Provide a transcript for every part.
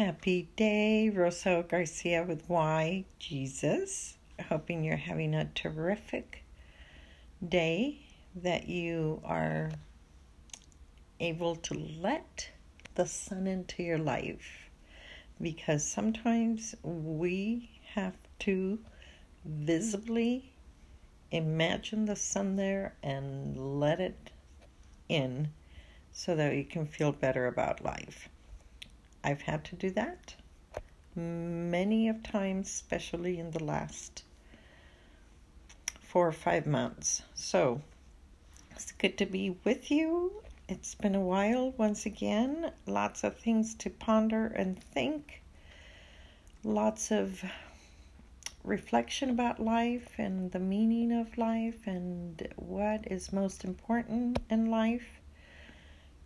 Happy day, Rosa Garcia with Why Jesus. Hoping you're having a terrific day, that you are able to let the sun into your life. Because sometimes we have to visibly imagine the sun there and let it in so that you can feel better about life. I've had to do that many of times, especially in the last four or five months. So it's good to be with you. It's been a while once again. Lots of things to ponder and think. Lots of reflection about life and the meaning of life and what is most important in life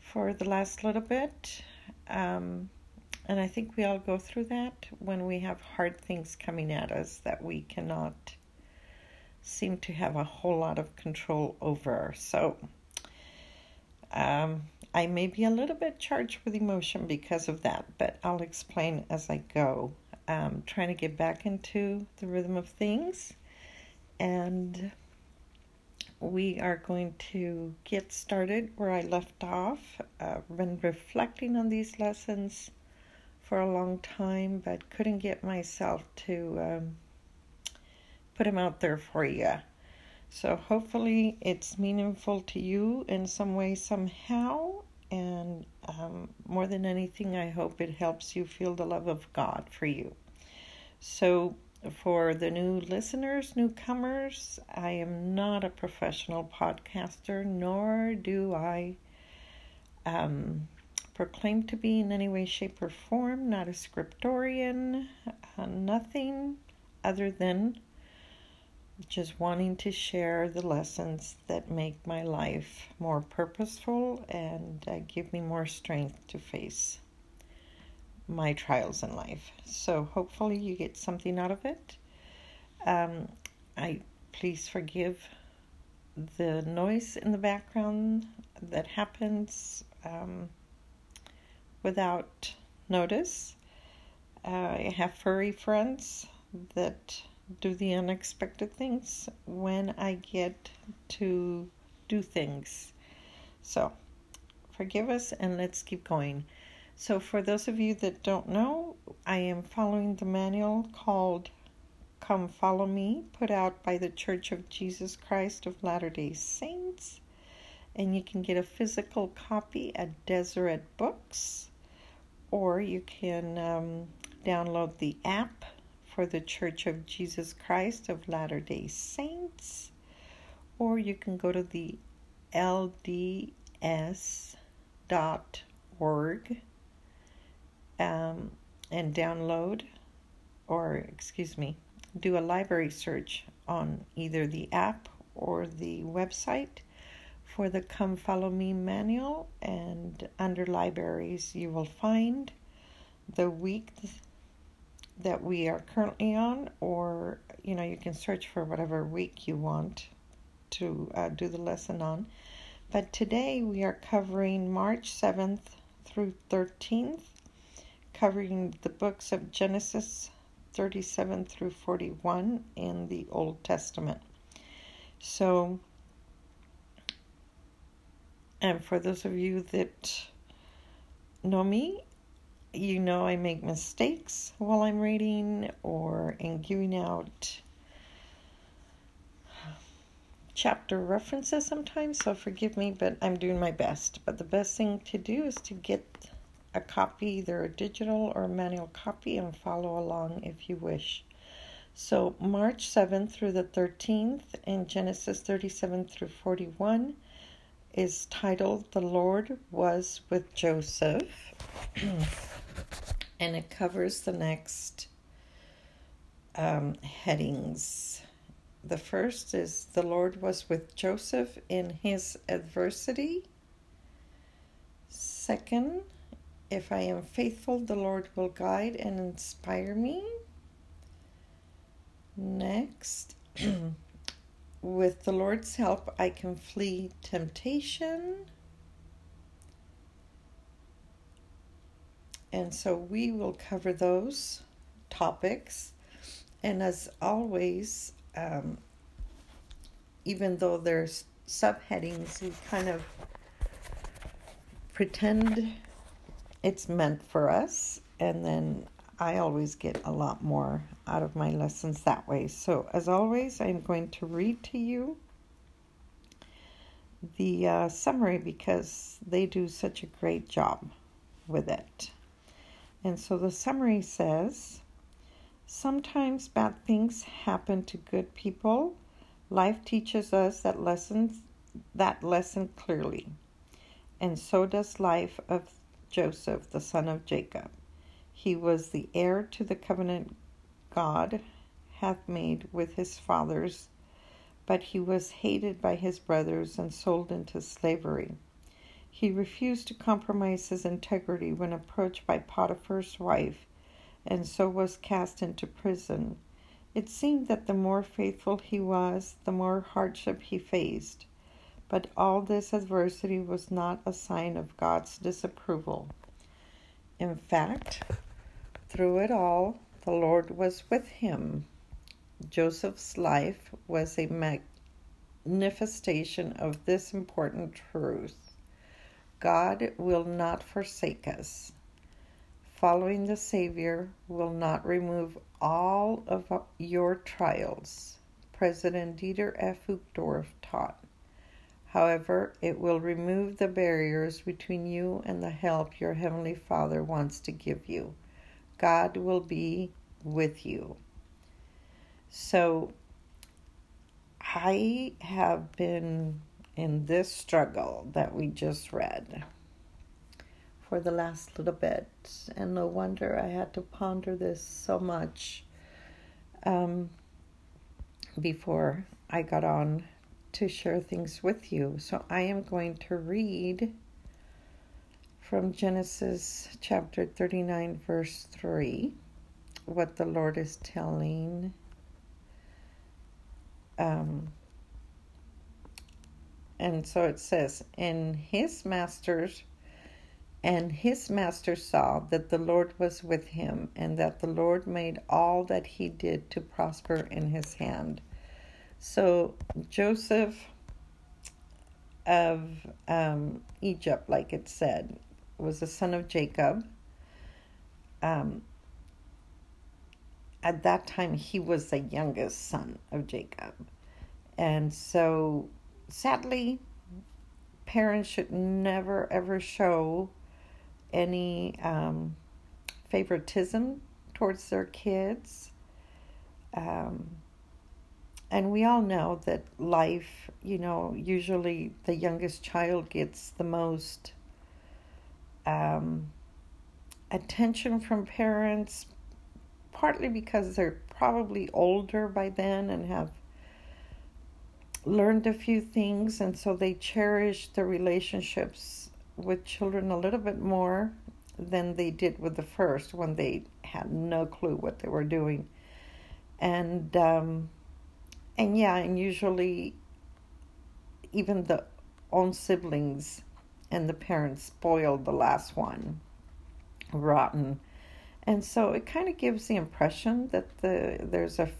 for the last little bit. Um, and I think we all go through that when we have hard things coming at us that we cannot seem to have a whole lot of control over. So um, I may be a little bit charged with emotion because of that, but I'll explain as I go. Um, trying to get back into the rhythm of things. And we are going to get started where I left off. I've uh, been reflecting on these lessons for a long time, but couldn't get myself to um, put them out there for you. So hopefully it's meaningful to you in some way, somehow. And um, more than anything, I hope it helps you feel the love of God for you. So, for the new listeners, newcomers, I am not a professional podcaster, nor do I um, proclaim to be in any way, shape, or form, not a scriptorian, uh, nothing other than just wanting to share the lessons that make my life more purposeful and uh, give me more strength to face my trials in life. So hopefully you get something out of it. Um, I please forgive the noise in the background that happens. Um, without notice. Uh, I have furry friends that do the unexpected things when I get to do things. So, forgive us and let's keep going. So, for those of you that don't know, I am following the manual called Come Follow Me, put out by the Church of Jesus Christ of Latter day Saints. And you can get a physical copy at Deseret Books or you can um, download the app for the Church of Jesus Christ of Latter day Saints, or you can go to the lds.org um, and download, or excuse me, do a library search on either the app or the website for the Come Follow Me manual, and under libraries, you will find the week that we are currently on, or you know, you can search for whatever week you want to uh, do the lesson on. But today we are covering March 7th through 13th, covering the books of Genesis 37 through 41 in the Old Testament. So, and for those of you that know me, you know I make mistakes while I'm reading or in giving out chapter references sometimes, so forgive me, but I'm doing my best. But the best thing to do is to get a copy, either a digital or a manual copy, and follow along if you wish. So, March 7th through the 13th in Genesis 37 through 41 is titled The Lord Was with Joseph, and it covers the next um, headings. The first is The Lord was with Joseph in his adversity. Second, if I am faithful, the Lord will guide and inspire me. Next, with the Lord's help, I can flee temptation. And so we will cover those topics. And as always, um, even though there's subheadings, we kind of pretend it's meant for us. And then I always get a lot more out of my lessons that way. So, as always, I'm going to read to you the uh, summary because they do such a great job with it. And so the summary says Sometimes bad things happen to good people. Life teaches us that lessons that lesson clearly. And so does life of Joseph, the son of Jacob. He was the heir to the covenant God hath made with his fathers, but he was hated by his brothers and sold into slavery. He refused to compromise his integrity when approached by Potiphar's wife, and so was cast into prison. It seemed that the more faithful he was, the more hardship he faced. But all this adversity was not a sign of God's disapproval. In fact, through it all, the Lord was with him. Joseph's life was a manifestation of this important truth God will not forsake us. Following the Savior will not remove all of your trials, President Dieter F. Uchtdorf taught. However, it will remove the barriers between you and the help your Heavenly Father wants to give you. God will be with you. So, I have been in this struggle that we just read for the last little bit, and no wonder I had to ponder this so much um, before I got on to share things with you. So, I am going to read from Genesis chapter 39, verse 3, what the Lord is telling um, and so it says, and his masters and his master saw that the Lord was with him, and that the Lord made all that he did to prosper in his hand. So Joseph of um, Egypt, like it said, was the son of Jacob. Um, at that time, he was the youngest son of Jacob. And so, sadly, parents should never ever show any um, favoritism towards their kids. Um, and we all know that life, you know, usually the youngest child gets the most um, attention from parents, partly because they're probably older by then and have learned a few things, and so they cherish the relationships with children a little bit more than they did with the first when they had no clue what they were doing. And um, and yeah, and usually even the own siblings and the parents spoiled the last one rotten. And so it kind of gives the impression that the there's a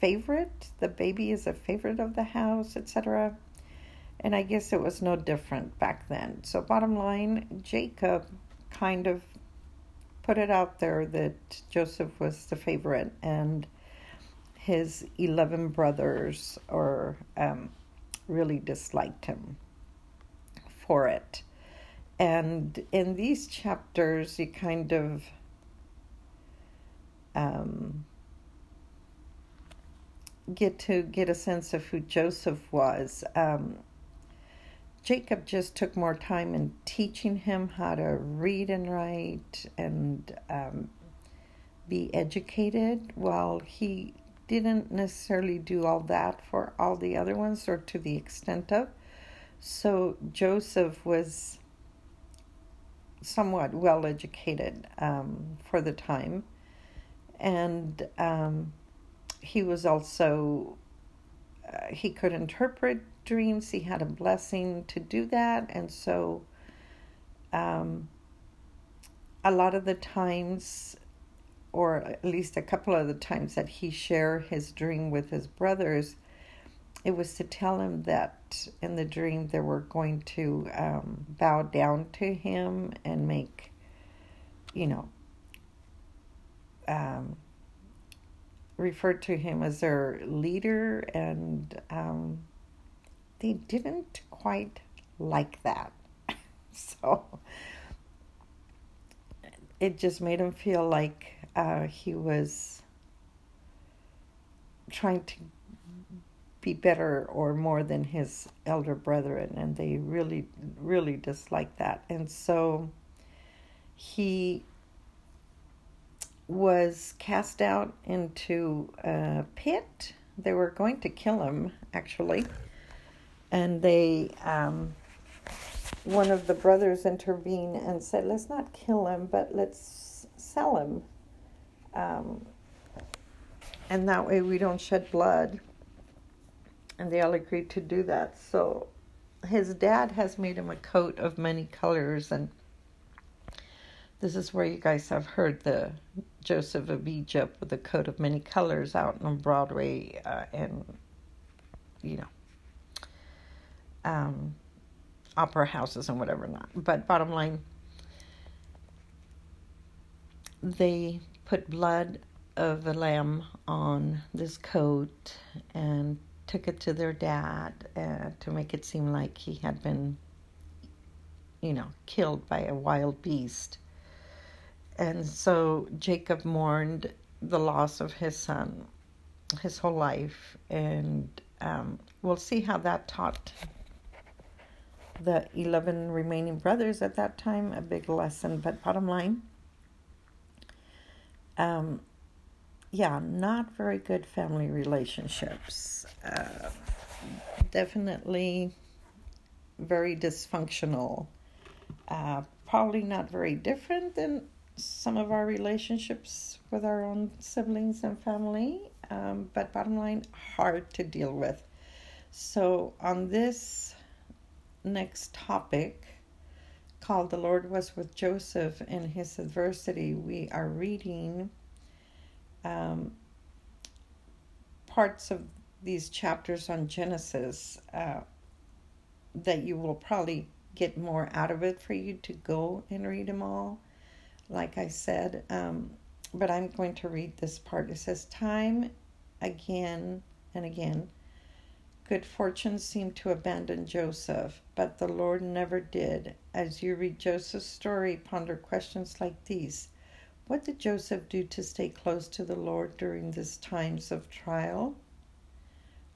favorite the baby is a favorite of the house etc and i guess it was no different back then. So bottom line jacob kind of put it out there that joseph was the favorite and his 11 brothers or um, really disliked him for it and in these chapters, you kind of um, get to get a sense of who Joseph was. Um, Jacob just took more time in teaching him how to read and write and um, be educated, while he didn't necessarily do all that for all the other ones or to the extent of. So Joseph was somewhat well educated um, for the time. And um, he was also, uh, he could interpret dreams. He had a blessing to do that. And so um, a lot of the times, or at least a couple of the times that he shared his dream with his brothers, it was to tell him that in the dream they were going to um, bow down to him and make, you know, um, refer to him as their leader, and um, they didn't quite like that. so it just made him feel like uh, he was trying to be better or more than his elder brethren, and they really, really disliked that. And so he was cast out into a pit. They were going to kill him, actually, and they. Um, one of the brothers intervened and said, "Let's not kill him, but let's sell him, um, and that way we don't shed blood." And they all agreed to do that. So his dad has made him a coat of many colors, and this is where you guys have heard the Joseph of Egypt with a coat of many colors out on Broadway, uh, and you know. Um, opera houses and whatever not. But bottom line, they put blood of a lamb on this coat and took it to their dad uh, to make it seem like he had been, you know, killed by a wild beast. And so Jacob mourned the loss of his son his whole life. And um, we'll see how that taught the 11 remaining brothers at that time a big lesson. But bottom line, um, yeah, not very good family relationships. Uh, definitely very dysfunctional. Uh, probably not very different than some of our relationships with our own siblings and family, um, but bottom line, hard to deal with. So, on this next topic called The Lord Was with Joseph in His Adversity, we are reading um, parts of these chapters on Genesis uh, that you will probably get more out of it for you to go and read them all, like I said. Um, but I'm going to read this part. It says, Time again and again Good fortune seemed to abandon Joseph, but the Lord never did. As you read Joseph's story, ponder questions like these What did Joseph do to stay close to the Lord during these times of trial?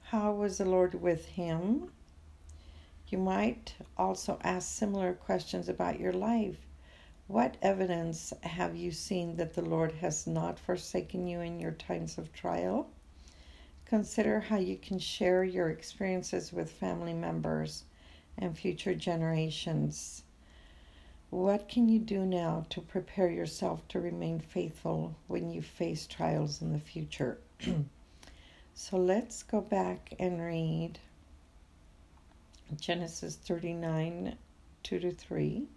How was the Lord with him? You might also ask similar questions about your life. What evidence have you seen that the Lord has not forsaken you in your times of trial? Consider how you can share your experiences with family members and future generations. What can you do now to prepare yourself to remain faithful when you face trials in the future? so let's go back and read Genesis 39 2 to 3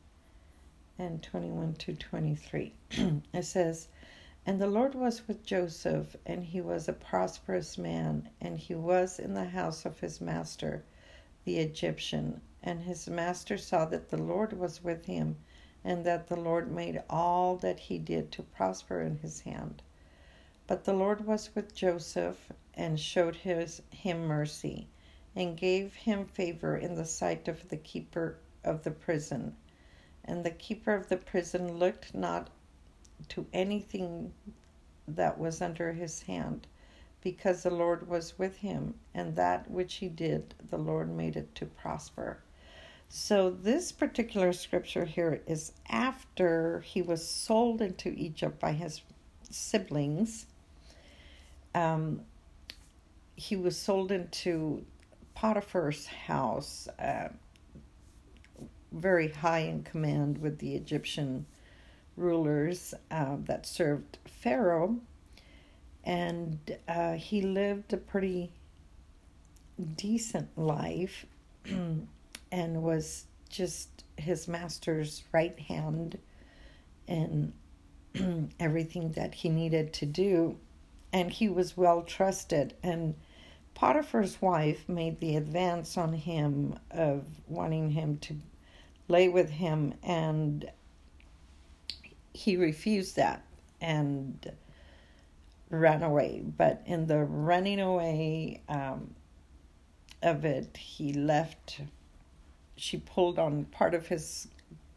and 21 to 23. it says, and the Lord was with Joseph, and he was a prosperous man, and he was in the house of his master, the Egyptian. And his master saw that the Lord was with him, and that the Lord made all that he did to prosper in his hand. But the Lord was with Joseph, and showed his, him mercy, and gave him favor in the sight of the keeper of the prison. And the keeper of the prison looked not to anything that was under his hand, because the Lord was with him, and that which he did, the Lord made it to prosper. So, this particular scripture here is after he was sold into Egypt by his siblings. Um, he was sold into Potiphar's house, uh, very high in command with the Egyptian rulers uh, that served Pharaoh, and uh, he lived a pretty decent life and was just his master's right hand in everything that he needed to do. And he was well trusted. And Potiphar's wife made the advance on him of wanting him to lay with him, and he refused that and ran away. But in the running away um, of it, he left. She pulled on part of his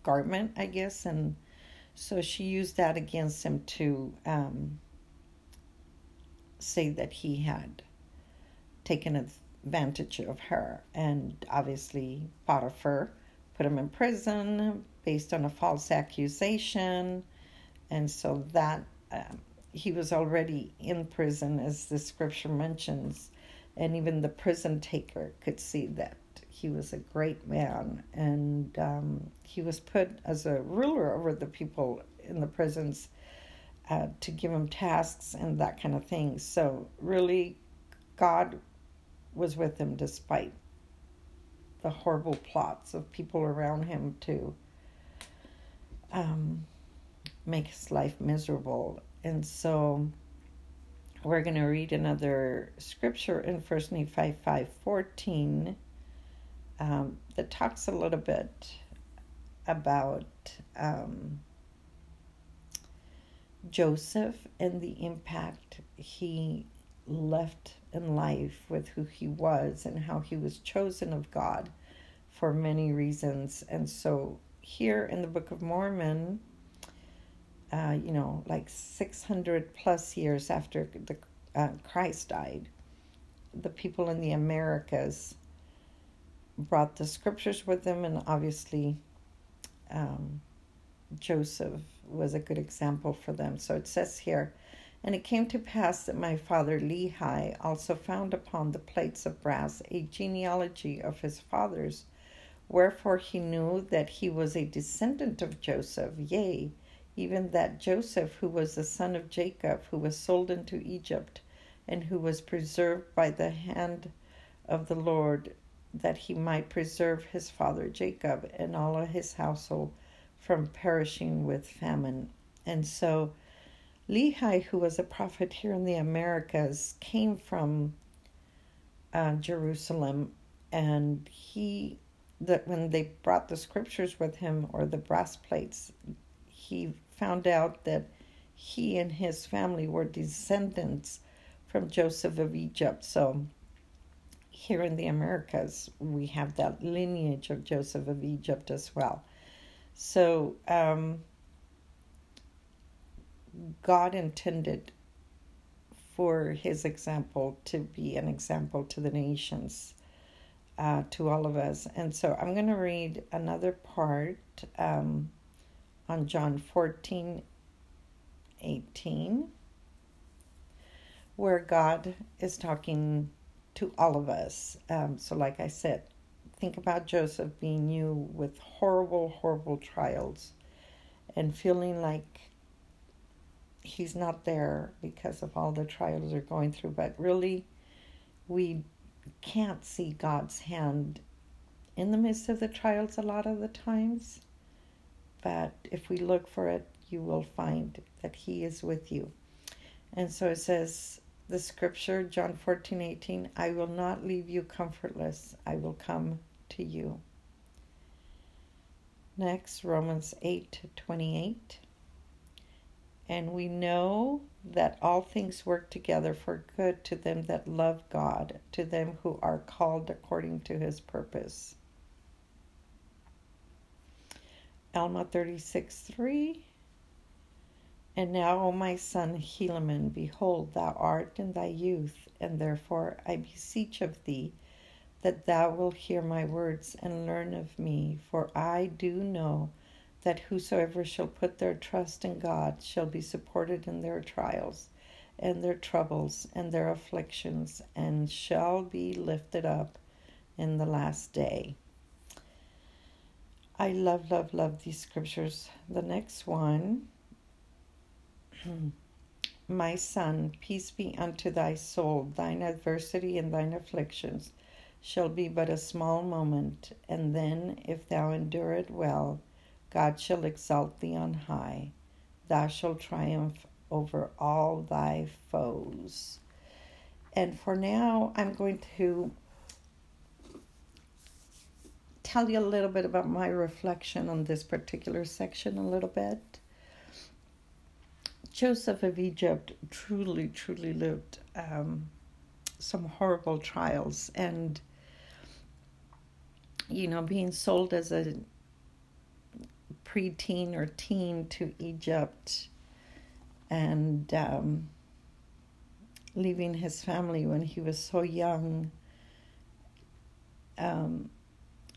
garment, I guess, and so she used that against him to um, say that he had taken advantage of her. And obviously, Potiphar put him in prison based on a false accusation. And so that um, he was already in prison, as the scripture mentions. And even the prison taker could see that he was a great man. And um, he was put as a ruler over the people in the prisons uh, to give him tasks and that kind of thing. So, really, God was with him despite the horrible plots of people around him to um, make his life miserable. And so we're going to read another scripture in First Nephi 5 14 um, that talks a little bit about um, Joseph and the impact he left in life with who he was and how he was chosen of God for many reasons. And so, here in the Book of Mormon, uh, you know, like 600 plus years after the, uh, Christ died, the people in the Americas brought the scriptures with them, and obviously, um, Joseph was a good example for them. So it says here, and it came to pass that my father Lehi also found upon the plates of brass a genealogy of his fathers, wherefore he knew that he was a descendant of Joseph, yea, even that Joseph, who was the son of Jacob, who was sold into Egypt, and who was preserved by the hand of the Lord, that he might preserve his father Jacob and all of his household from perishing with famine. And so, Lehi, who was a prophet here in the Americas, came from uh, Jerusalem, and he that when they brought the scriptures with him or the brass plates, he found out that he and his family were descendants from Joseph of Egypt. So here in the Americas, we have that lineage of Joseph of Egypt as well. So um, God intended for his example to be an example to the nations, uh, to all of us. And so I'm going to read another part um, on John 14 18, where God is talking to all of us. Um, so, like I said, think about Joseph being you with horrible, horrible trials and feeling like he's not there because of all the trials they're going through. But really, we can't see God's hand in the midst of the trials a lot of the times. But if we look for it, you will find that He is with you. And so it says, the scripture, John 14, 18, I will not leave you comfortless, I will come to you. Next, Romans 8, 28. And we know that all things work together for good to them that love God, to them who are called according to his purpose. Alma 36 3. And now, O my son Helaman, behold, thou art in thy youth, and therefore I beseech of thee that thou wilt hear my words and learn of me, for I do know that whosoever shall put their trust in God shall be supported in their trials and their troubles and their afflictions, and shall be lifted up in the last day. I love, love, love these scriptures. The next one My son, peace be unto thy soul, thine adversity and thine afflictions shall be but a small moment, and then, if thou endure it well, God shall exalt thee on high. thou shalt triumph over all thy foes. And for now, I'm going to tell you a little bit about my reflection on this particular section, a little bit. Joseph of Egypt truly, truly lived um, some horrible trials and you know being sold as a preteen or teen to Egypt and um, leaving his family when he was so young. Um,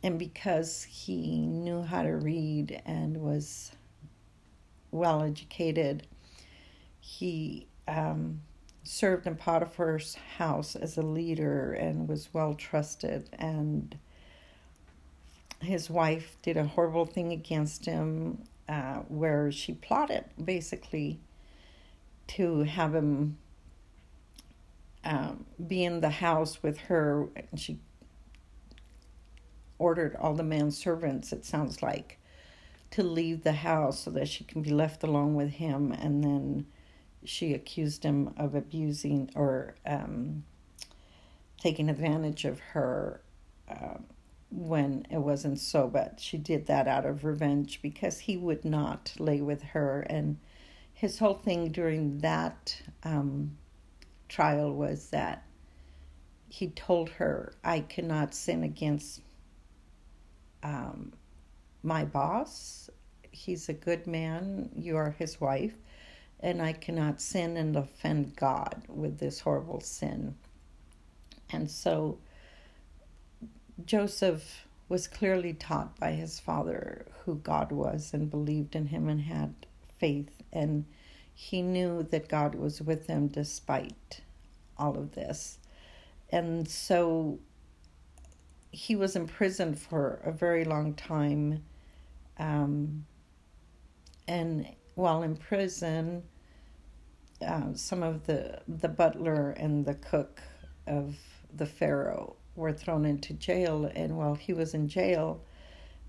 and because he knew how to read and was well educated, he um, served in Potiphar's house as a leader and was well trusted. And his wife did a horrible thing against him uh, where she plotted basically to have him um, be in the house with her. And she ordered all the manservants, it sounds like, to leave the house so that she can be left alone with him. And then she accused him of abusing or um, taking advantage of her uh, when it wasn't so. But she did that out of revenge because he would not lay with her. And his whole thing during that um, trial was that he told her, I cannot sin against um, my boss. He's a good man. You are his wife. And I cannot sin and offend God with this horrible sin. And so Joseph was clearly taught by his father who God was and believed in him and had faith. And he knew that God was with him despite all of this. And so he was imprisoned for a very long time. Um, and while in prison, uh, some of the the butler and the cook of the pharaoh were thrown into jail, and while he was in jail,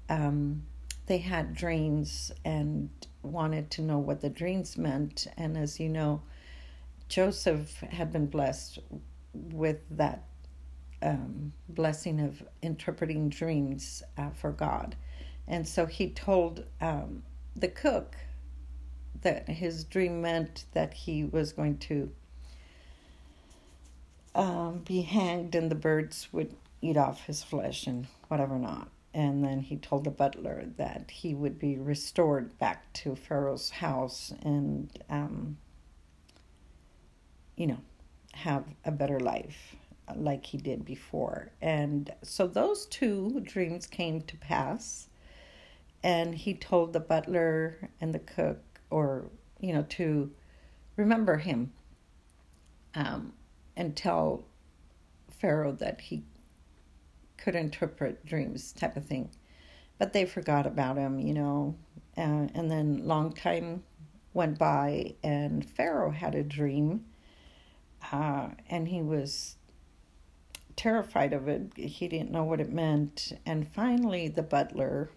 um, they had dreams and wanted to know what the dreams meant. And as you know, Joseph had been blessed with that um, blessing of interpreting dreams uh, for God. And so he told um, the cook that his dream meant that he was going to um, be hanged and the birds would eat off his flesh and whatever not. And then he told the butler that he would be restored back to Pharaoh's house and, um, you know, have a better life like he did before. And so those two dreams came to pass. And he told the butler and the cook, or, you know, to remember him um, and tell Pharaoh that he could interpret dreams, type of thing. But they forgot about him, you know. Uh, and then long time went by, and Pharaoh had a dream, uh, and he was terrified of it. He didn't know what it meant. And finally, the butler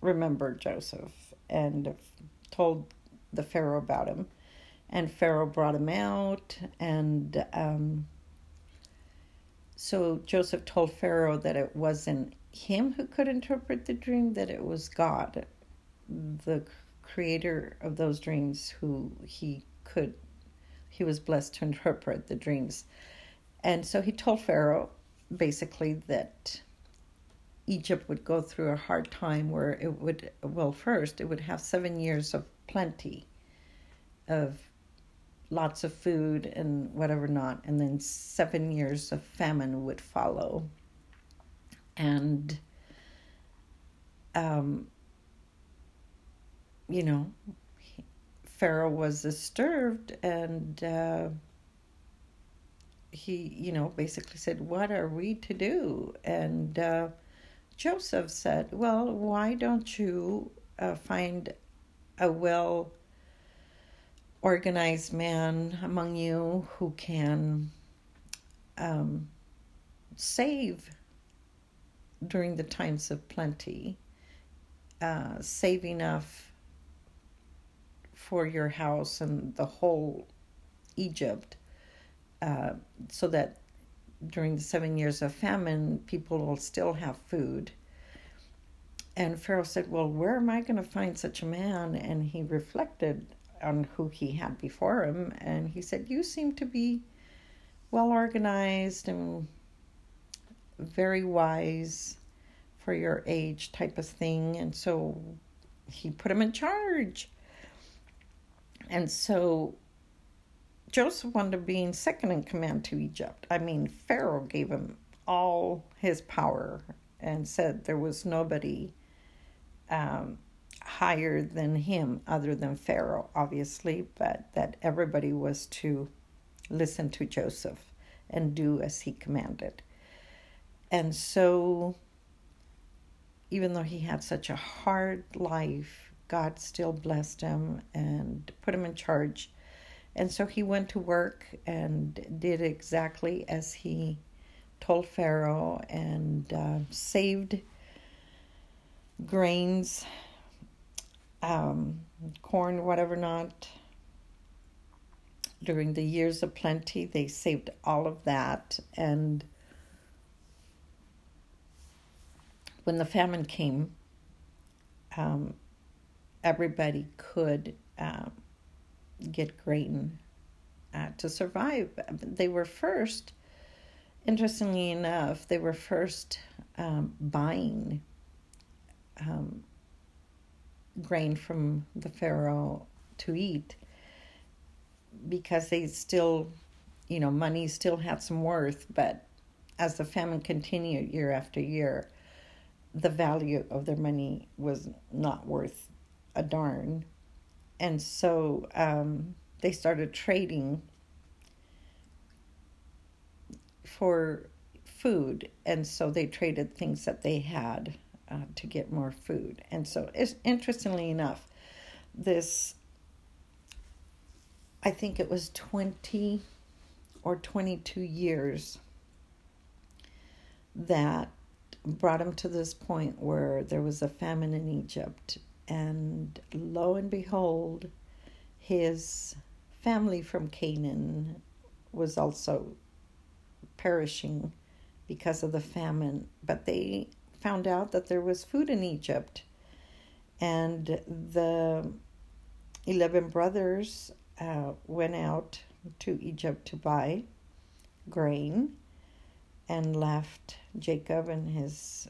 remembered Joseph and told the Pharaoh about him. And Pharaoh brought him out. And um, so Joseph told Pharaoh that it wasn't him who could interpret the dream, that it was God, the creator of those dreams, who he could, he was blessed to interpret the dreams. And so he told Pharaoh basically that Egypt would go through a hard time where it would, well, first, it would have seven years of plenty of lots of food and whatever not, and then seven years of famine would follow. And, um, you know, Pharaoh was disturbed and, uh, he, you know, basically said, What are we to do? And uh, Joseph said, Well, why don't you uh, find a well organized man among you who can um, save during the times of plenty, uh, save enough for your house and the whole Egypt, uh, so that during the seven years of famine, people will still have food. And Pharaoh said, Well, where am I going to find such a man? And he reflected on who he had before him. And he said, You seem to be well organized and very wise for your age, type of thing. And so he put him in charge. And so Joseph wound up being second in command to Egypt. I mean, Pharaoh gave him all his power and said there was nobody um, higher than him, other than Pharaoh, obviously, but that everybody was to listen to Joseph and do as he commanded. And so, even though he had such a hard life, God still blessed him and put him in charge. And so he went to work and did exactly as he told Pharaoh and uh, saved grains, um, corn, whatever not. During the years of plenty, they saved all of that. And when the famine came, um, everybody could uh, get grain uh, to survive. They were first, interestingly enough, they were first um, buying um, grain from the Pharaoh to eat because they still, you know, money still had some worth. But as the famine continued year after year, the value of their money was not worth a darn. And so um, they started trading for food. And so they traded things that they had uh, to get more food. And so, interestingly enough, this, I think it was 20 or 22 years that brought him to this point where there was a famine in Egypt. And lo and behold, his family from Canaan was also perishing because of the famine. But they found out that there was food in Egypt. And the 11 brothers uh, went out to Egypt to buy grain and left Jacob and his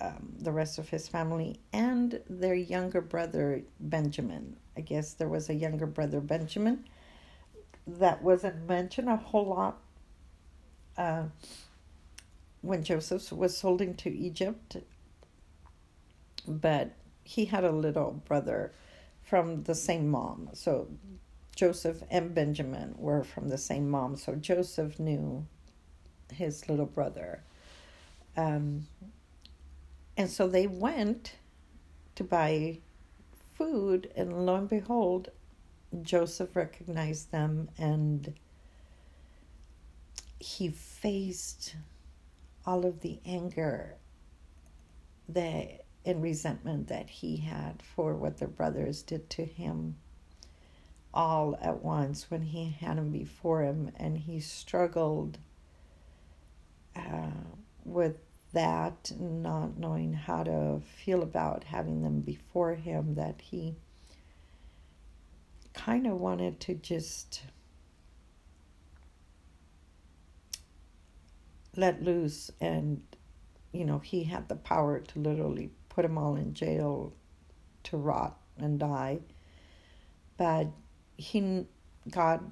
um, the rest of his family and their younger brother Benjamin. I guess there was a younger brother Benjamin that wasn't mentioned a whole lot uh, when Joseph was sold into Egypt, but he had a little brother from the same mom. So Joseph and Benjamin were from the same mom. So Joseph knew his little brother. Um, and so they went to buy food, and lo and behold, Joseph recognized them and he faced all of the anger that and resentment that he had for what their brothers did to him all at once when he had them before him. And he struggled uh, with that, not knowing how to feel about having them before him, that he kind of wanted to just let loose and you know he had the power to literally put them all in jail to rot and die. But he god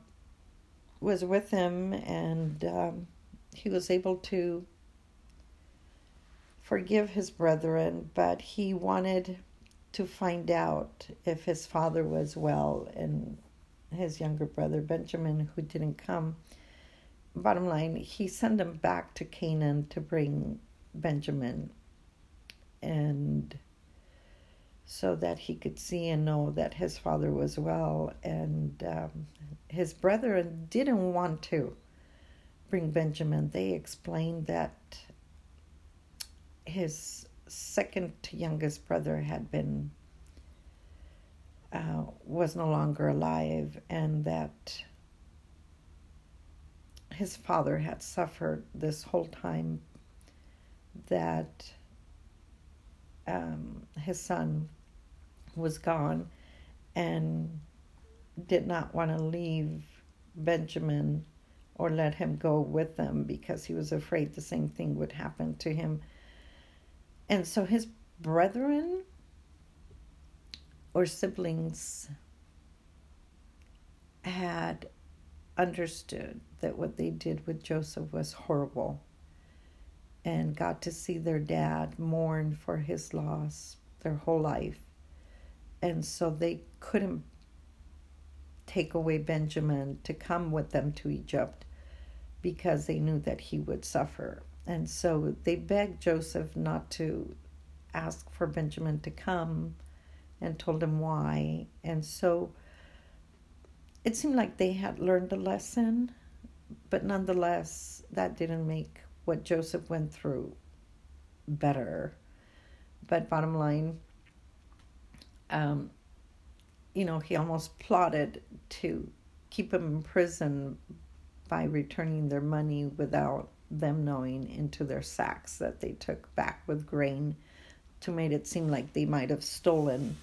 was with him and um, he was able to forgive his brethren, but he wanted to find out if his father was well and his younger brother Benjamin, who didn't come. Bottom line, he sent him back to Canaan to bring Benjamin and so that he could see and know that his father was well. And um, his brethren didn't want to bring Benjamin. They explained that his second youngest brother had been uh, was no longer alive and that his father had suffered this whole time that um, his son was gone and did not want to leave Benjamin or let him go with them because he was afraid the same thing would happen to him. And so his brethren or siblings had understood that what they did with Joseph was horrible and got to see their dad mourn for his loss their whole life. And so they couldn't take away Benjamin to come with them to Egypt because they knew that he would suffer. And so they begged Joseph not to ask for Benjamin to come and told him why. And so it seemed like they had learned a lesson, but nonetheless, that didn't make what Joseph went through better. But bottom line, um, you know, he almost plotted to keep him in prison by returning their money without them knowing into their sacks that they took back with grain to make it seem like they might have stolen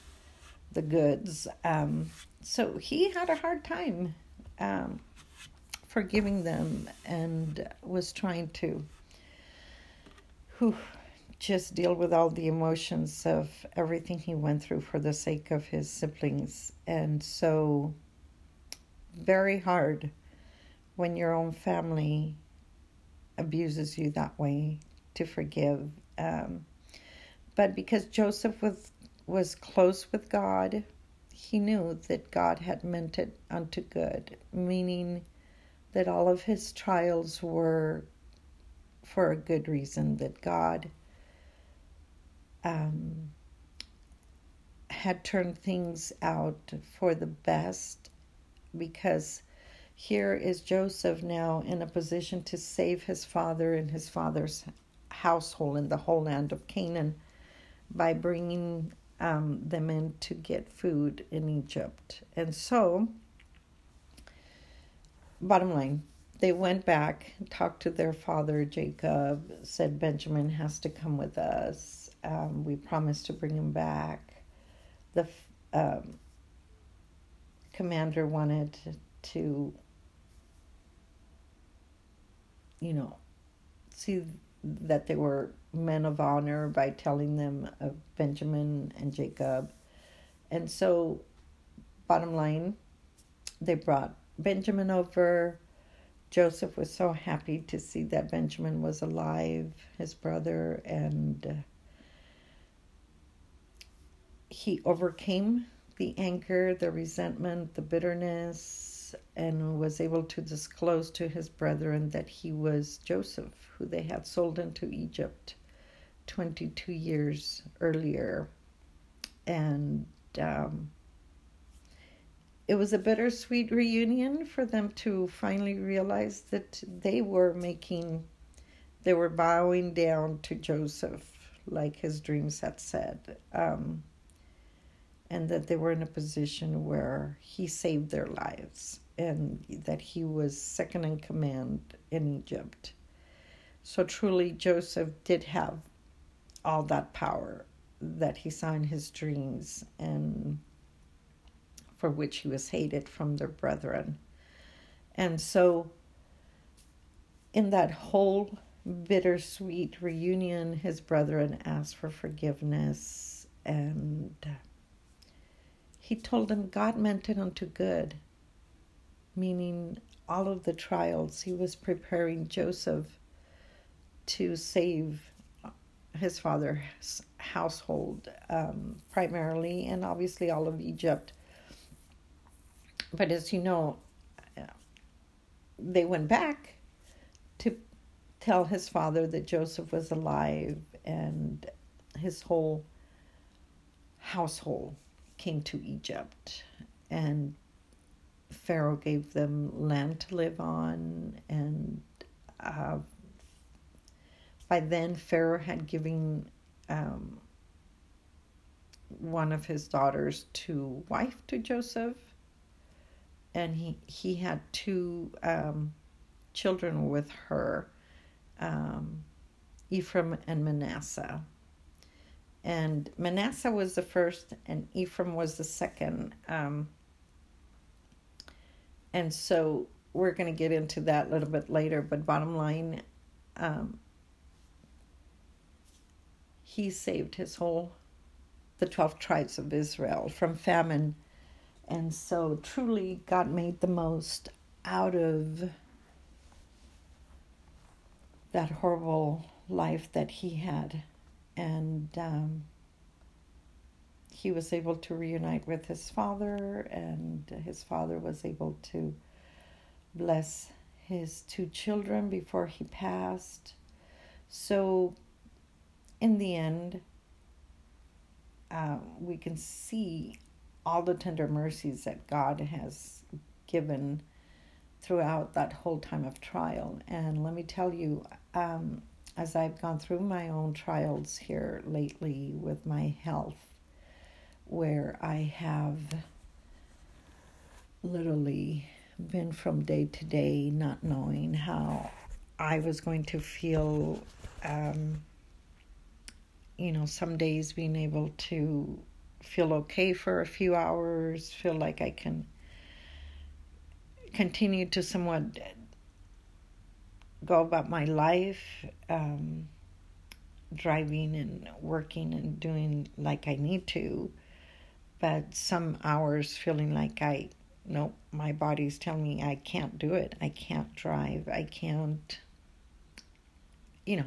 the goods. Um, so he had a hard time um, forgiving them and was trying to whew, just deal with all the emotions of everything he went through for the sake of his siblings. And so, very hard when your own family abuses you that way to forgive. Um, but because Joseph was was close with God, he knew that God had meant it unto good, meaning that all of his trials were for a good reason, that God um, had turned things out for the best because here is Joseph now in a position to save his father and his father's household in the whole land of Canaan by bringing um, them in to get food in Egypt. And so, bottom line, they went back, talked to their father Jacob, said Benjamin has to come with us. Um, we promised to bring him back. The um, commander wanted to, you know, see that they were men of honor by telling them of Benjamin and Jacob. And so, bottom line, they brought Benjamin over. Joseph was so happy to see that Benjamin was alive, his brother, and uh, he overcame the anger, the resentment, the bitterness, and was able to disclose to his brethren that he was Joseph, who they had sold into Egypt 22 years earlier. And um, it was a bittersweet reunion for them to finally realize that they were making, they were bowing down to Joseph, like his dreams had said. Um, and that they were in a position where he saved their lives and that he was second in command in Egypt. So truly, Joseph did have all that power that he saw in his dreams and for which he was hated from their brethren. And so, in that whole bittersweet reunion, his brethren asked for forgiveness and he told them God meant it unto good, meaning all of the trials he was preparing Joseph to save his father's household um, primarily, and obviously all of Egypt. But as you know, they went back to tell his father that Joseph was alive and his whole household came to Egypt. And Pharaoh gave them land to live on and uh, by then Pharaoh had given um, one of his daughters to wife to Joseph, and he he had two um, children with her, um, Ephraim and Manasseh. And Manasseh was the first, and Ephraim was the second. Um, and so we're going to get into that a little bit later. But bottom line, um, he saved his whole, the 12 tribes of Israel from famine. And so truly, God made the most out of that horrible life that he had. And um, he was able to reunite with his father, and his father was able to bless his two children before he passed. So, in the end, uh, we can see all the tender mercies that God has given throughout that whole time of trial. And let me tell you, um, as I've gone through my own trials here lately with my health, where I have literally been from day to day not knowing how I was going to feel. Um, you know, some days being able to feel okay for a few hours, feel like I can continue to somewhat go about my life, um, driving and working and doing like I need to, but some hours feeling like I, nope, my body's telling me I can't do it. I can't drive. I can't, you know,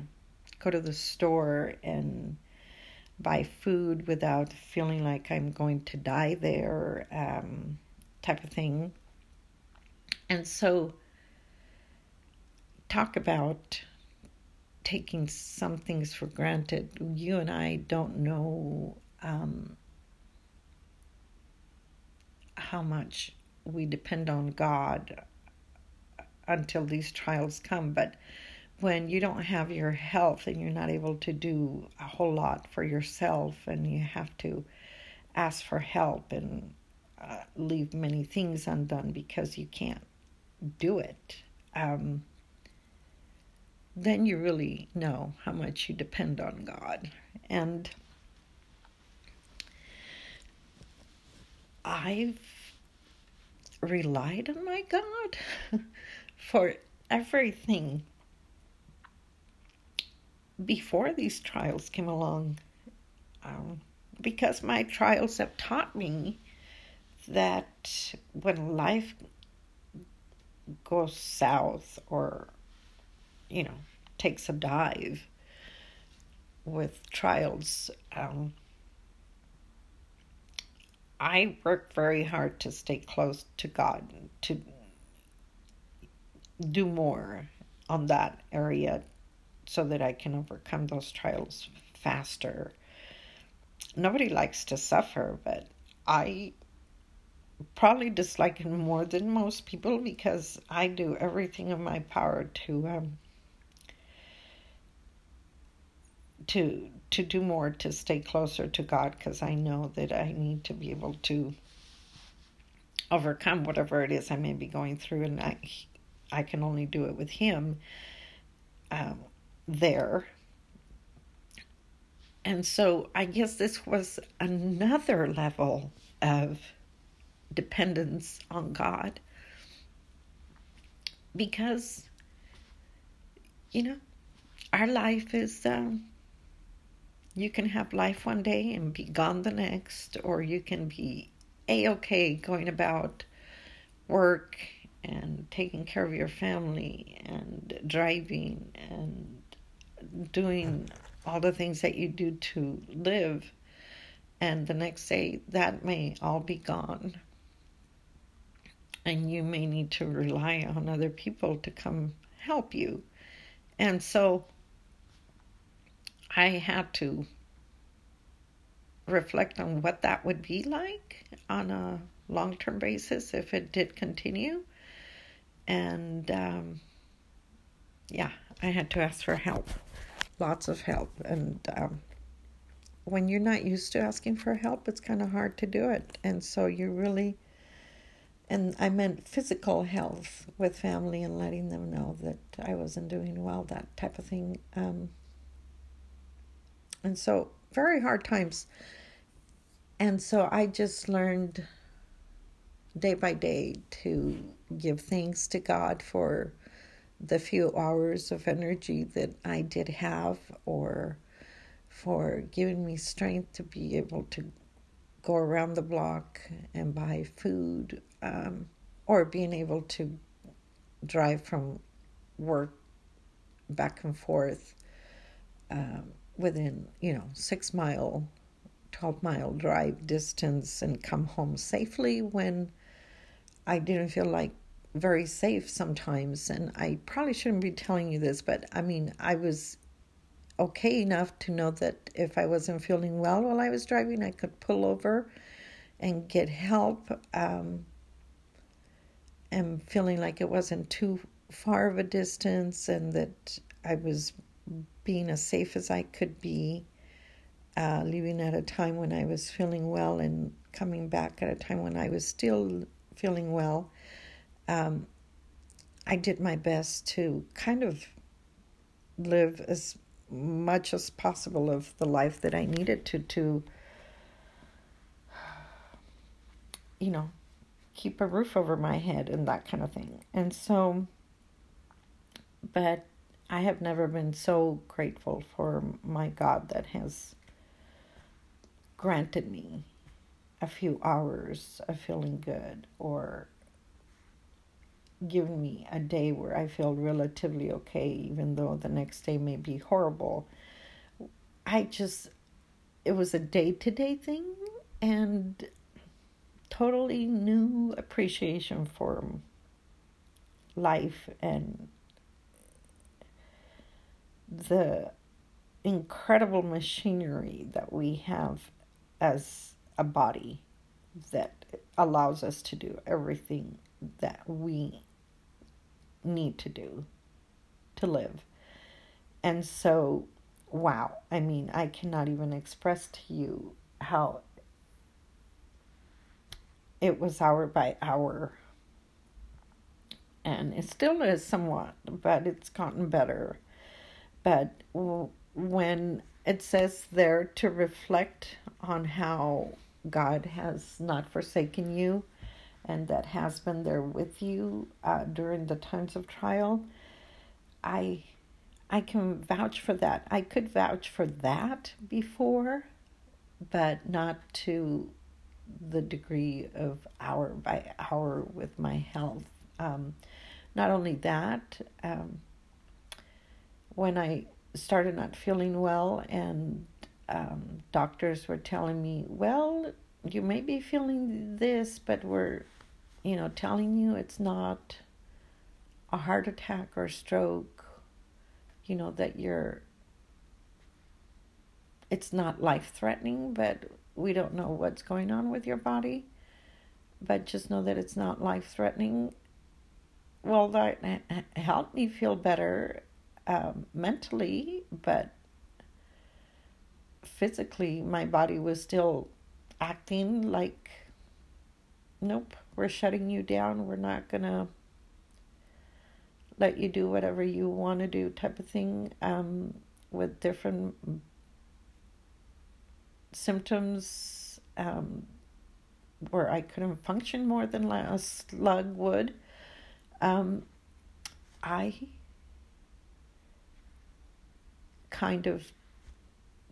go to the store and buy food without feeling like I'm going to die there, um, type of thing. And so, talk about taking some things for granted. You and I don't know um, how much we depend on God until these trials come, but when you don't have your health and you're not able to do a whole lot for yourself and you have to ask for help and uh, leave many things undone because you can't do it, um, then you really know how much you depend on God. And I've relied on my God for everything before these trials came along. Um, because my trials have taught me that when life goes south or, you know, takes a dive with trials, um, I work very hard to stay close to God, to do more on that area so that I can overcome those trials faster. Nobody likes to suffer, but I probably dislike it more than most people because I do everything in my power to um, to to do more to stay closer to God because I know that I need to be able to overcome whatever it is I may be going through, and I I can only do it with Him um, there. And so I guess this was another level of dependence on God because, you know, our life is, um, you can have life one day and be gone the next, or you can be a okay going about work and taking care of your family and driving and doing all the things that you do to live. And the next day, that may all be gone and you may need to rely on other people to come help you. And so I had to reflect on what that would be like on a long term basis if it did continue. And um, yeah, I had to ask for help, lots of help. And um, when you're not used to asking for help, it's kind of hard to do it. And so you really, and I meant physical health with family and letting them know that I wasn't doing well, that type of thing. Um, and so, very hard times. And so I just learned day by day to give thanks to God for the few hours of energy that I did have, or for giving me strength to be able to go around the block and buy food, um, or being able to drive from work back and forth um, within, you know, six mile, 12 mile drive distance and come home safely when I didn't feel like very safe sometimes. And I probably shouldn't be telling you this, but I mean, I was okay enough to know that if I wasn't feeling well while I was driving, I could pull over and get help. Um, and feeling like it wasn't too far of a distance and that I was being as safe as I could be, uh, leaving at a time when I was feeling well and coming back at a time when I was still feeling well, um, I did my best to kind of live as much as possible of the life that I needed to to you know keep a roof over my head and that kind of thing. And so but I have never been so grateful for my God that has granted me a few hours of feeling good or given me a day where I feel relatively okay, even though the next day may be horrible. I just, it was a day to day thing and totally new appreciation for life and the incredible machinery that we have as a body that allows us to do everything that we need to do to live. And so, wow, I mean, I cannot even express to you how it was hour by hour. And it still is somewhat, but it's gotten better. But when it says there to reflect on how God has not forsaken you and that has been there with you uh, during the times of trial. I I can vouch for that. I could vouch for that before, but not to the degree of hour by hour with my health. Um, not only that, um, when I started not feeling well and um, doctors were telling me, well, you may be feeling this, but we're, you know, telling you it's not a heart attack or stroke, you know, that you're, it's not life threatening, but we don't know what's going on with your body. But just know that it's not life threatening. Well, that helped me feel better um, mentally, but physically my body was still acting like nope we're shutting you down we're not gonna let you do whatever you want to do type of thing um, with different symptoms um, where I couldn't function more than a slug would. Um, I kind of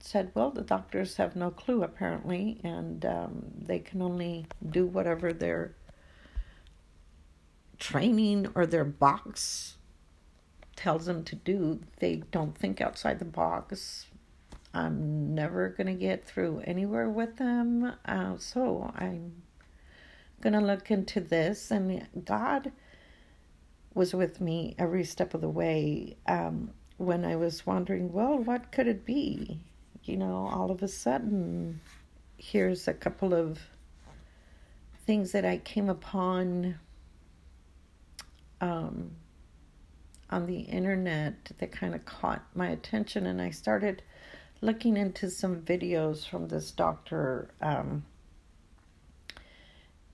said, well, the doctors have no clue apparently, and um, they can only do whatever their training or their box tells them to do. They don't think outside the box. I'm never going to get through anywhere with them. Uh, so I'm going to look into this. And God was with me every step of the way um, when I was wondering, well, what could it be? you know, all of a sudden, here's a couple of things that I came upon um, on the internet that kind of caught my attention, and I started looking into some videos from this doctor, um,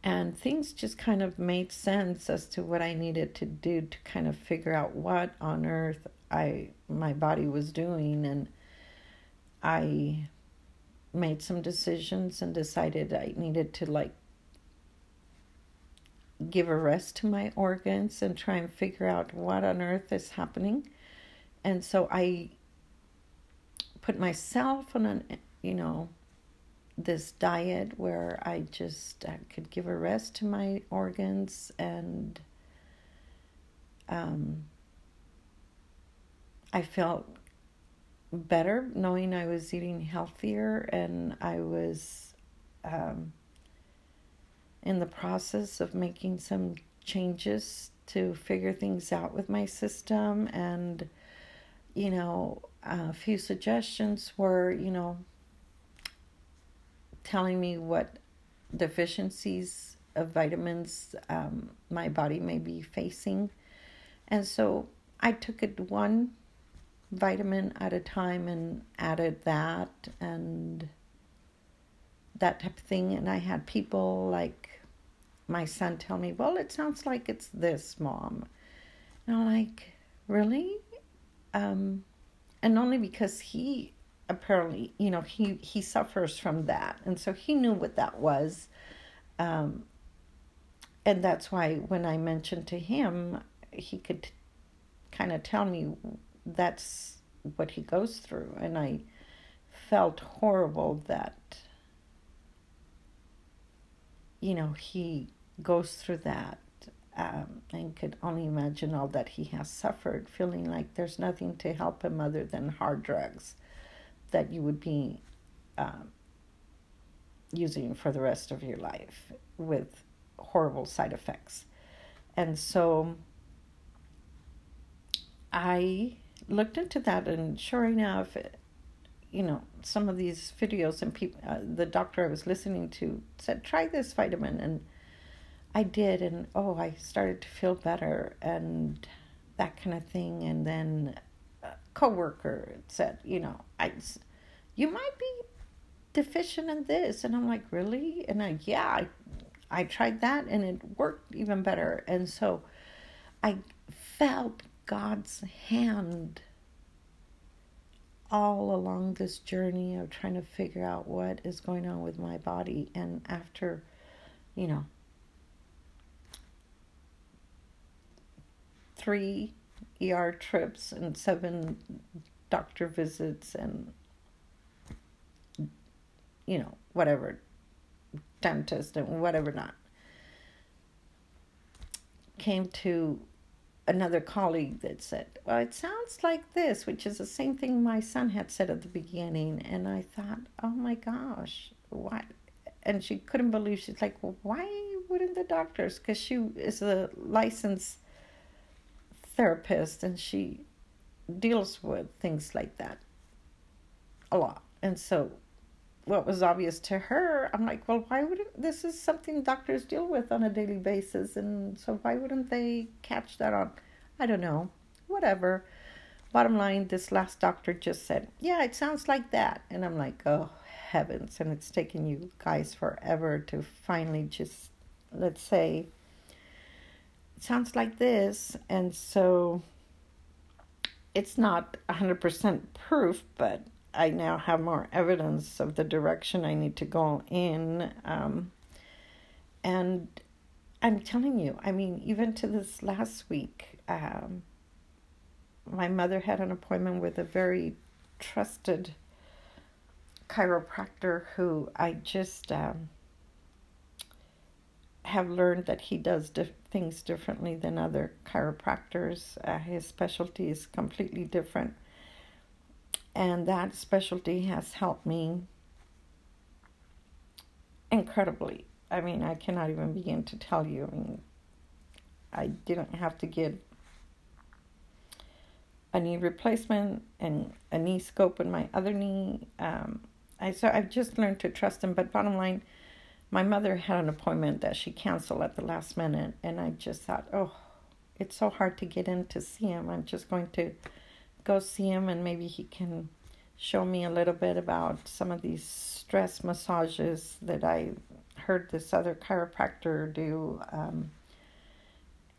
and things just kind of made sense as to what I needed to do to kind of figure out what on earth I my body was doing, and I made some decisions and decided I needed to like give a rest to my organs and try and figure out what on earth is happening. And so I put myself on an, you know, this diet where I just I could give a rest to my organs and um, I felt better knowing I was eating healthier and I was um, in the process of making some changes to figure things out with my system. And you know a few suggestions were you know telling me what deficiencies of vitamins um, my body may be facing. And so i took it one vitamin at a time and added that and that type of thing and i had people like my son tell me, Well, it sounds like it's this, mom. And I'm like, Really? Um, and only because he apparently, you know, he, he suffers from that. And so he knew what that was. Um, and that's why when I mentioned to him, he could kind of tell me that's what he goes through. And I felt horrible that, you know, he goes through that um, and could only imagine all that he has suffered, feeling like there's nothing to help him other than hard drugs that you would be um, using for the rest of your life with horrible side effects. And so I looked into that, and sure enough, you know, some of these videos and people, uh, the doctor I was listening to said, try this vitamin. And I did, and oh, I started to feel better and that kind of thing. And then a coworker said, you know, I, you might be deficient in this, and I'm like, really? And I, yeah, I, I tried that, and it worked even better. And so, I felt God's hand all along this journey of trying to figure out what is going on with my body. And after, you know, three ER trips and seven doctor visits and you know whatever dentist and whatever not came to another colleague that said well it sounds like this which is the same thing my son had said at the beginning. And i thought oh my gosh what? And she couldn't believe she's like well why wouldn't the doctors? Because she is a licensed therapist and she deals with things like that a lot. And so what was obvious to her, I'm like, well, why wouldn't this is something doctors deal with on a daily basis and so why wouldn't they catch that on I don't know. Whatever. Bottom line, this last doctor just said, Yeah, it sounds like that and I'm like, Oh heavens, and it's taken you guys forever to finally just let's say sounds like this. And so it's not 100% proof, but I now have more evidence of the direction I need to go in. Um, and I'm telling you, I mean, even to this last week, um, my mother had an appointment with a very trusted chiropractor who I just um, have learned that he does dif- things differently than other chiropractors. Uh, his specialty is completely different. And that specialty has helped me incredibly. I mean, I cannot even begin to tell you. I mean, I didn't have to get a knee replacement and a knee scope in my other knee. Um, I so I've just learned to trust him. But bottom line, my mother had an appointment that she canceled at the last minute, and I just thought, oh, it's so hard to get in to see him. I'm just going to go see him, and maybe he can show me a little bit about some of these stress massages that I heard this other chiropractor do, um,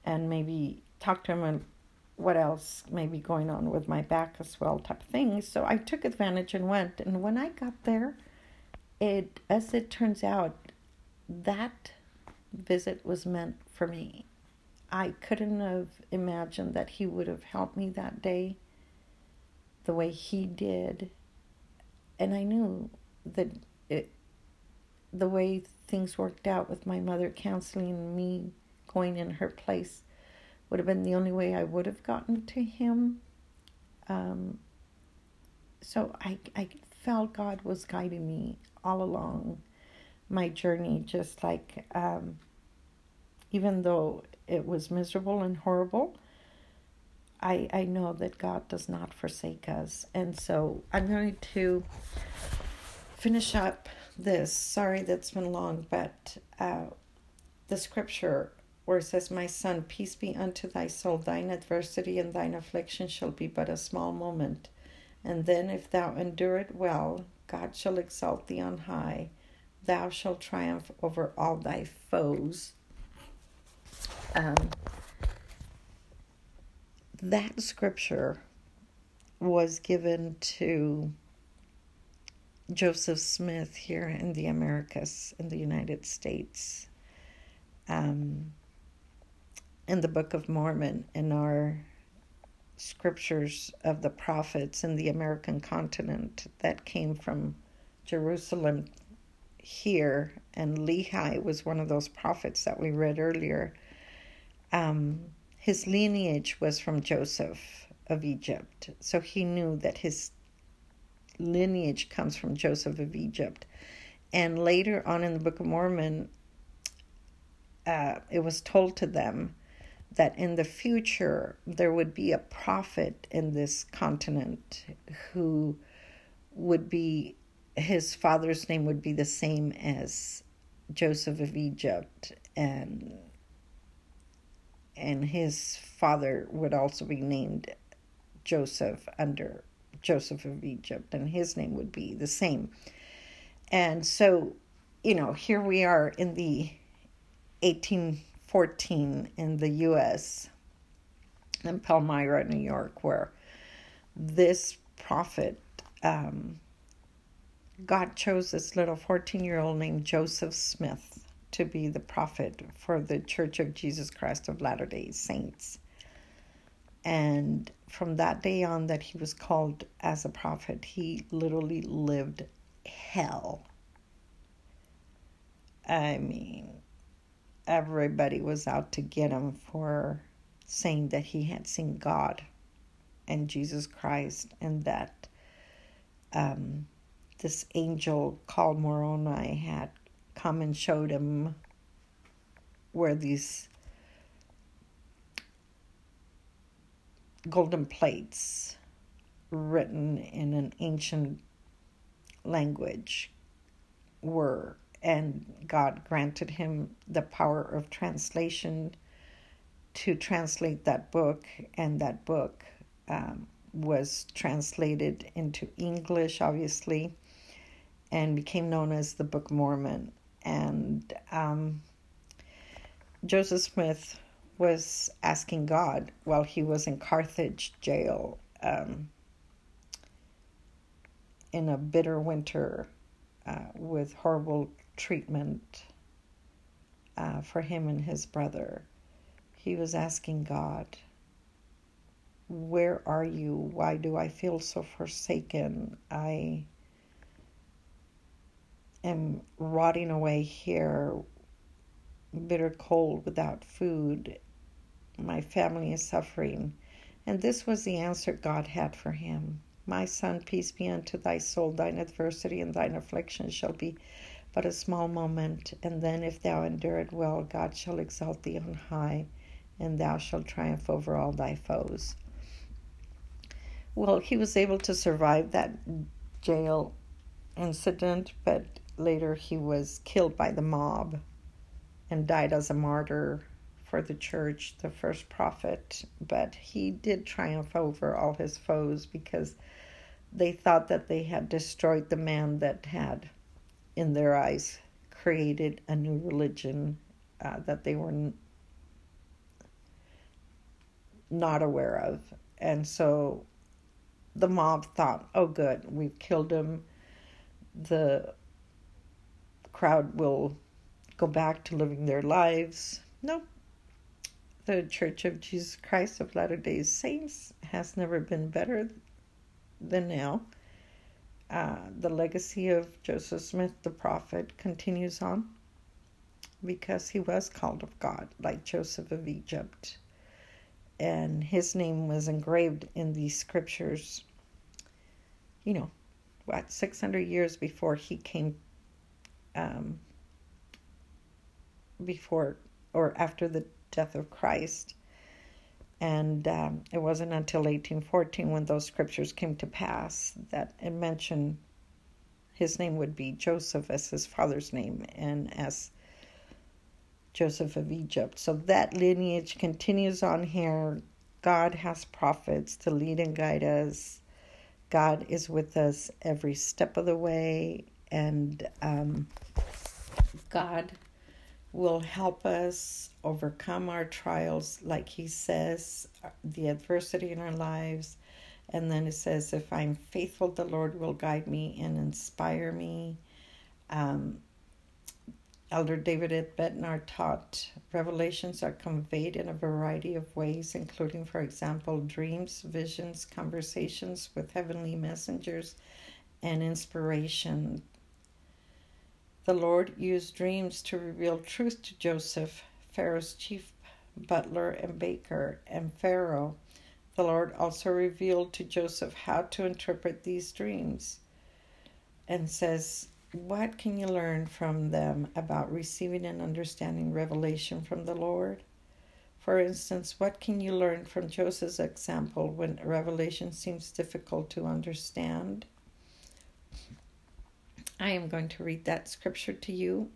and maybe talk to him and what else may be going on with my back as well, type of things. So I took advantage and went. And when I got there, it as it turns out, that visit was meant for me. I couldn't have imagined that he would have helped me that day the way he did. And I knew that it, the way things worked out with my mother counseling me going in her place would have been the only way I would have gotten to him. Um, so I, I felt God was guiding me all along my journey, just like um, even though it was miserable and horrible, I, I know that God does not forsake us. And so I'm going to finish up this. Sorry that's been long, but uh, the scripture where it says, My son, peace be unto thy soul, thine adversity and thine affliction shall be but a small moment. And then, if thou endure it well, God shall exalt thee on high. Thou shalt triumph over all thy foes. Um, that scripture was given to Joseph Smith here in the Americas, in the United States. Um, in the Book of Mormon in our scriptures of the prophets in the American continent that came from Jerusalem here, and Lehi was one of those prophets that we read earlier. Um, his lineage was from Joseph of Egypt, so he knew that his lineage comes from Joseph of Egypt. And later on in the Book of Mormon, uh, it was told to them that in the future there would be a prophet in this continent who would be his father's name would be the same as Joseph of Egypt and and his father would also be named Joseph under Joseph of Egypt and his name would be the same. And so, you know, here we are in the 1814 in the US, in Palmyra, New York, where this prophet, um, God chose this little 14 year old named Joseph Smith to be the prophet for the Church of Jesus Christ of Latter day Saints. And from that day on, that he was called as a prophet, he literally lived hell. I mean, everybody was out to get him for saying that he had seen God and Jesus Christ, and that um, this angel called Moroni had come and showed him where these golden plates written in an ancient language were and God granted him the power of translation to translate that book, and that book um, was translated into English, obviously, and became known as the Book of Mormon. And um, Joseph Smith was asking God while he was in Carthage jail um, in a bitter winter uh, with horrible treatment uh, for him and his brother. He was asking God, Where are you? Why do I feel so forsaken? I am rotting away here, bitter cold, without food. My family is suffering. And this was the answer God had for him. My son, peace be unto thy soul. Thine adversity and thine affliction shall be but a small moment, and then if thou endure it well, God shall exalt thee on high, and thou shalt triumph over all thy foes. Well, he was able to survive that jail incident, but later he was killed by the mob and died as a martyr for the church, the first prophet. But he did triumph over all his foes because they thought that they had destroyed the man that had, in their eyes, created a new religion uh, that they were n- not aware of. And so the mob thought, oh, good, we've killed him. The crowd will go back to living their lives. Nope. The Church of Jesus Christ of Latter day Saints has never been better than now. Uh, the legacy of Joseph Smith, the prophet, continues on because he was called of God, like Joseph of Egypt. And his name was engraved in these scriptures, you know, what, 600 years before he came, um, before or after the death of Christ. And um, it wasn't until 1814 when those scriptures came to pass that it mentioned his name would be Joseph as his father's name and as Joseph of Egypt. So that lineage continues on here. God has prophets to lead and guide us. God is with us every step of the way, and um, God will help us overcome our trials, like He says, the adversity in our lives. And then it says, If I'm faithful, the Lord will guide me and inspire me. Um, Elder David Ed Bednar taught revelations are conveyed in a variety of ways, including, for example, dreams, visions, conversations with heavenly messengers, and inspiration. The Lord used dreams to reveal truth to Joseph, Pharaoh's chief butler and baker, and Pharaoh. The Lord also revealed to Joseph how to interpret these dreams and says, what can you learn from them about receiving and understanding revelation from the Lord? For instance, what can you learn from Joseph's example when revelation seems difficult to understand? I am going to read that scripture to you.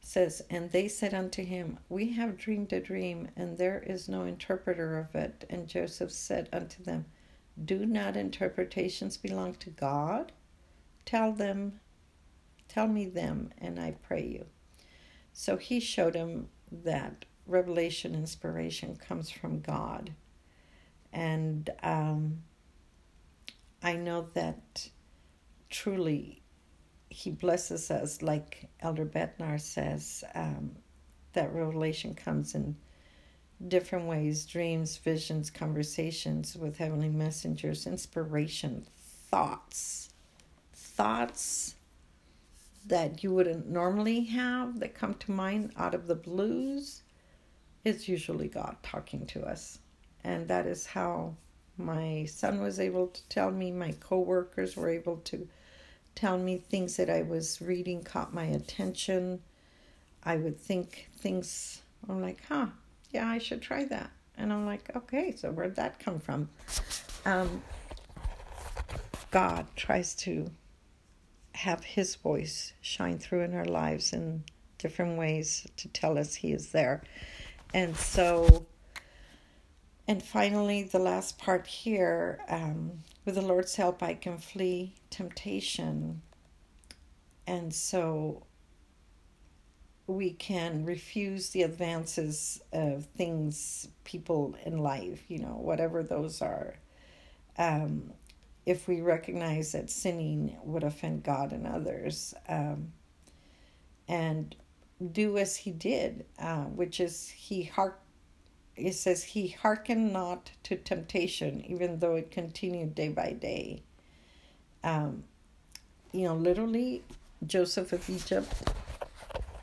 It says, And they said unto him, We have dreamed a dream, and there is no interpreter of it. And Joseph said unto them, Do not interpretations belong to God? Tell them Tell me them, and I pray you. So he showed him that revelation inspiration comes from God. And um, I know that truly he blesses us, like Elder Bednar says, um, that revelation comes in different ways dreams, visions, conversations with heavenly messengers, inspiration, thoughts. Thoughts that you wouldn't normally have that come to mind out of the blues, it's usually God talking to us. And that is how my son was able to tell me, my coworkers were able to tell me things that I was reading caught my attention. I would think things, I'm like, huh, yeah, I should try that. And I'm like, okay, so where'd that come from? Um, God tries to have His voice shine through in our lives in different ways to tell us He is there. And so, and finally, the last part here um, with the Lord's help, I can flee temptation. And so, we can refuse the advances of things, people in life, you know, whatever those are. Um, if we recognize that sinning would offend God and others, um, and do as he did, uh, which is he hark. It says he hearkened not to temptation, even though it continued day by day. Um, you know, literally, Joseph of Egypt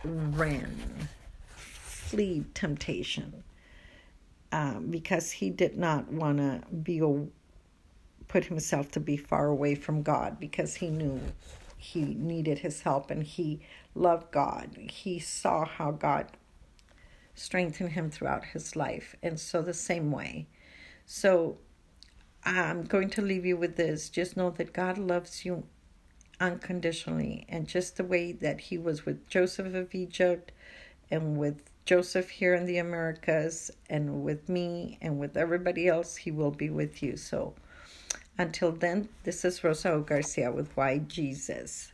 ran, flee temptation, um, because he did not want to be a put himself to be far away from God because he knew he needed his help and he loved God. He saw how God strengthened him throughout his life. And so, the same way. So, I'm going to leave you with this. Just know that God loves you unconditionally. And just the way that he was with Joseph of Egypt and with Joseph here in the Americas and with me and with everybody else, he will be with you. So, Until then, this is Rosa o. Garcia with Why Jesus.